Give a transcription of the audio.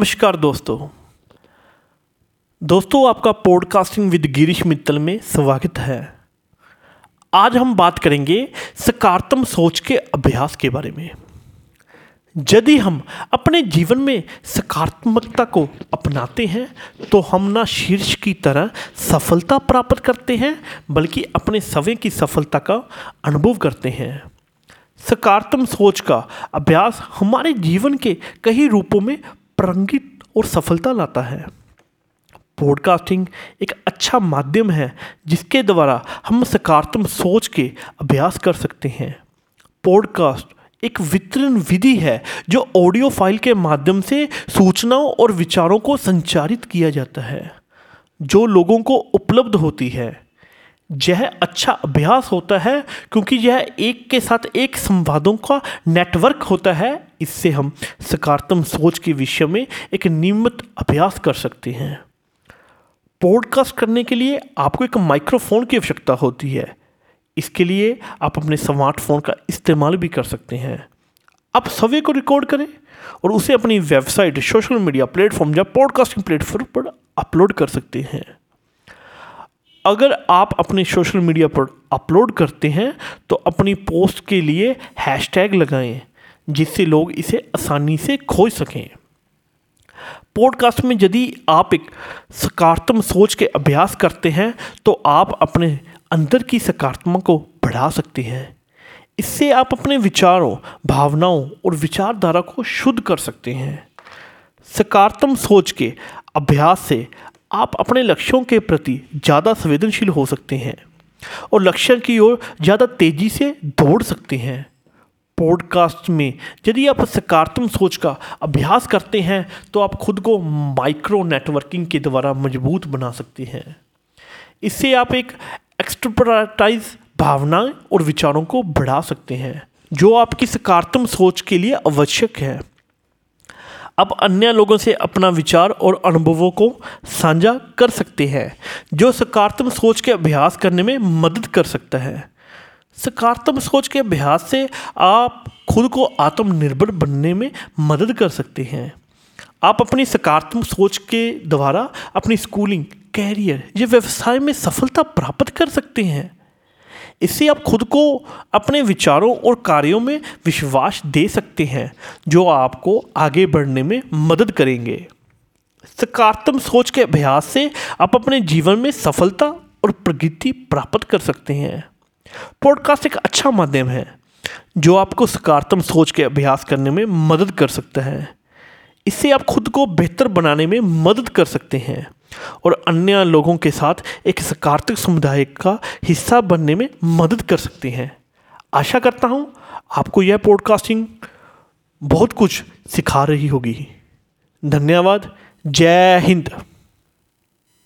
नमस्कार दोस्तों। दोस्तों, आपका पॉडकास्टिंग विद गिरीश मित्तल में स्वागत है। आज हम बात करेंगे सकारात्मक सोच के अभ्यास के बारे में। यदि हम अपने जीवन में सकारात्मकता को अपनाते हैं तो हम ना शीर्ष की तरह सफलता प्राप्त करते हैं, बल्कि अपने समय की सफलता का अनुभव करते हैं। सकारात्मक सोच का अभ्यास हमारे जीवन के कई रूपों में प्रंगित और सफलता लाता है। पॉडकास्टिंग एक अच्छा माध्यम है, जिसके द्वारा हम सकारात्मक सोच के अभ्यास कर सकते हैं। पॉडकास्ट एक वितरण विधि है, जो ऑडियो फ़ाइल के माध्यम से सूचनाओं और विचारों को संचारित किया जाता है, जो लोगों को उपलब्ध होती है। यह अच्छा अभ्यास होता है क्योंकि यह एक के साथ एक संवादों का नेटवर्क होता है। इससे हम सकारात्मक सोच के विषय में एक नियमित अभ्यास कर सकते हैं। पॉडकास्ट करने के लिए आपको एक माइक्रोफोन की आवश्यकता होती है। इसके लिए आप अपने स्मार्टफ़ोन का इस्तेमाल भी कर सकते हैं। आप सभी को रिकॉर्ड करें और उसे अपनी वेबसाइट सोशल मीडिया प्लेटफॉर्म या पॉडकास्टिंग प्लेटफॉर्म पर अपलोड कर सकते हैं। अगर आप अपने सोशल मीडिया पर अपलोड करते हैं तो अपनी पोस्ट के लिए हैशटैग लगाएँ, जिससे लोग इसे आसानी से खोज सकें। पॉडकास्ट में यदि आप एक सकारात्मक सोच के अभ्यास करते हैं तो आप अपने अंदर की सकारात्मक को बढ़ा सकते हैं। इससे आप अपने विचारों, भावनाओं और विचारधारा को शुद्ध कर सकते हैं। सकारात्मक सोच के अभ्यास से आप अपने लक्ष्यों के प्रति ज़्यादा संवेदनशील हो सकते हैं और लक्ष्य की ओर ज़्यादा तेज़ी से दौड़ सकते हैं। पॉडकास्ट में यदि आप सकारात्मक सोच का अभ्यास करते हैं तो आप खुद को माइक्रो नेटवर्किंग के द्वारा मज़बूत बना सकते हैं। इससे आप एक एक्सट्रोपराटाइज भावनाएँ और विचारों को बढ़ा सकते हैं, जो आपकी सकारात्मक सोच के लिए आवश्यक है। अब अन्य लोगों से अपना विचार और अनुभवों को साझा कर सकते हैं, जो सकारात्मक सोच के अभ्यास करने में मदद कर सकता है। सकारात्मक सोच के अभ्यास से आप खुद को आत्मनिर्भर बनने में मदद कर सकते हैं। आप अपनी सकारात्मक सोच के द्वारा अपनी स्कूलिंग, कैरियर या व्यवसाय में सफलता प्राप्त कर सकते हैं। इससे आप खुद को अपने विचारों और कार्यों में विश्वास दे सकते हैं, जो आपको आगे बढ़ने में मदद करेंगे। सकारात्मक सोच के अभ्यास से आप अपने जीवन में सफलता और प्रगति प्राप्त कर सकते हैं। पॉडकास्ट एक अच्छा माध्यम है, जो आपको सकारात्मक सोच के अभ्यास करने में मदद कर सकता है। इससे आप खुद को बेहतर बनाने में मदद कर सकते हैं। और अन्य लोगों के साथ एक सकारात्मक समुदाय का हिस्सा बनने में मदद कर सकते हैं। आशा करता हूँ आपको यह पॉडकास्टिंग बहुत कुछ सिखा रही होगी। धन्यवाद। जय हिंद।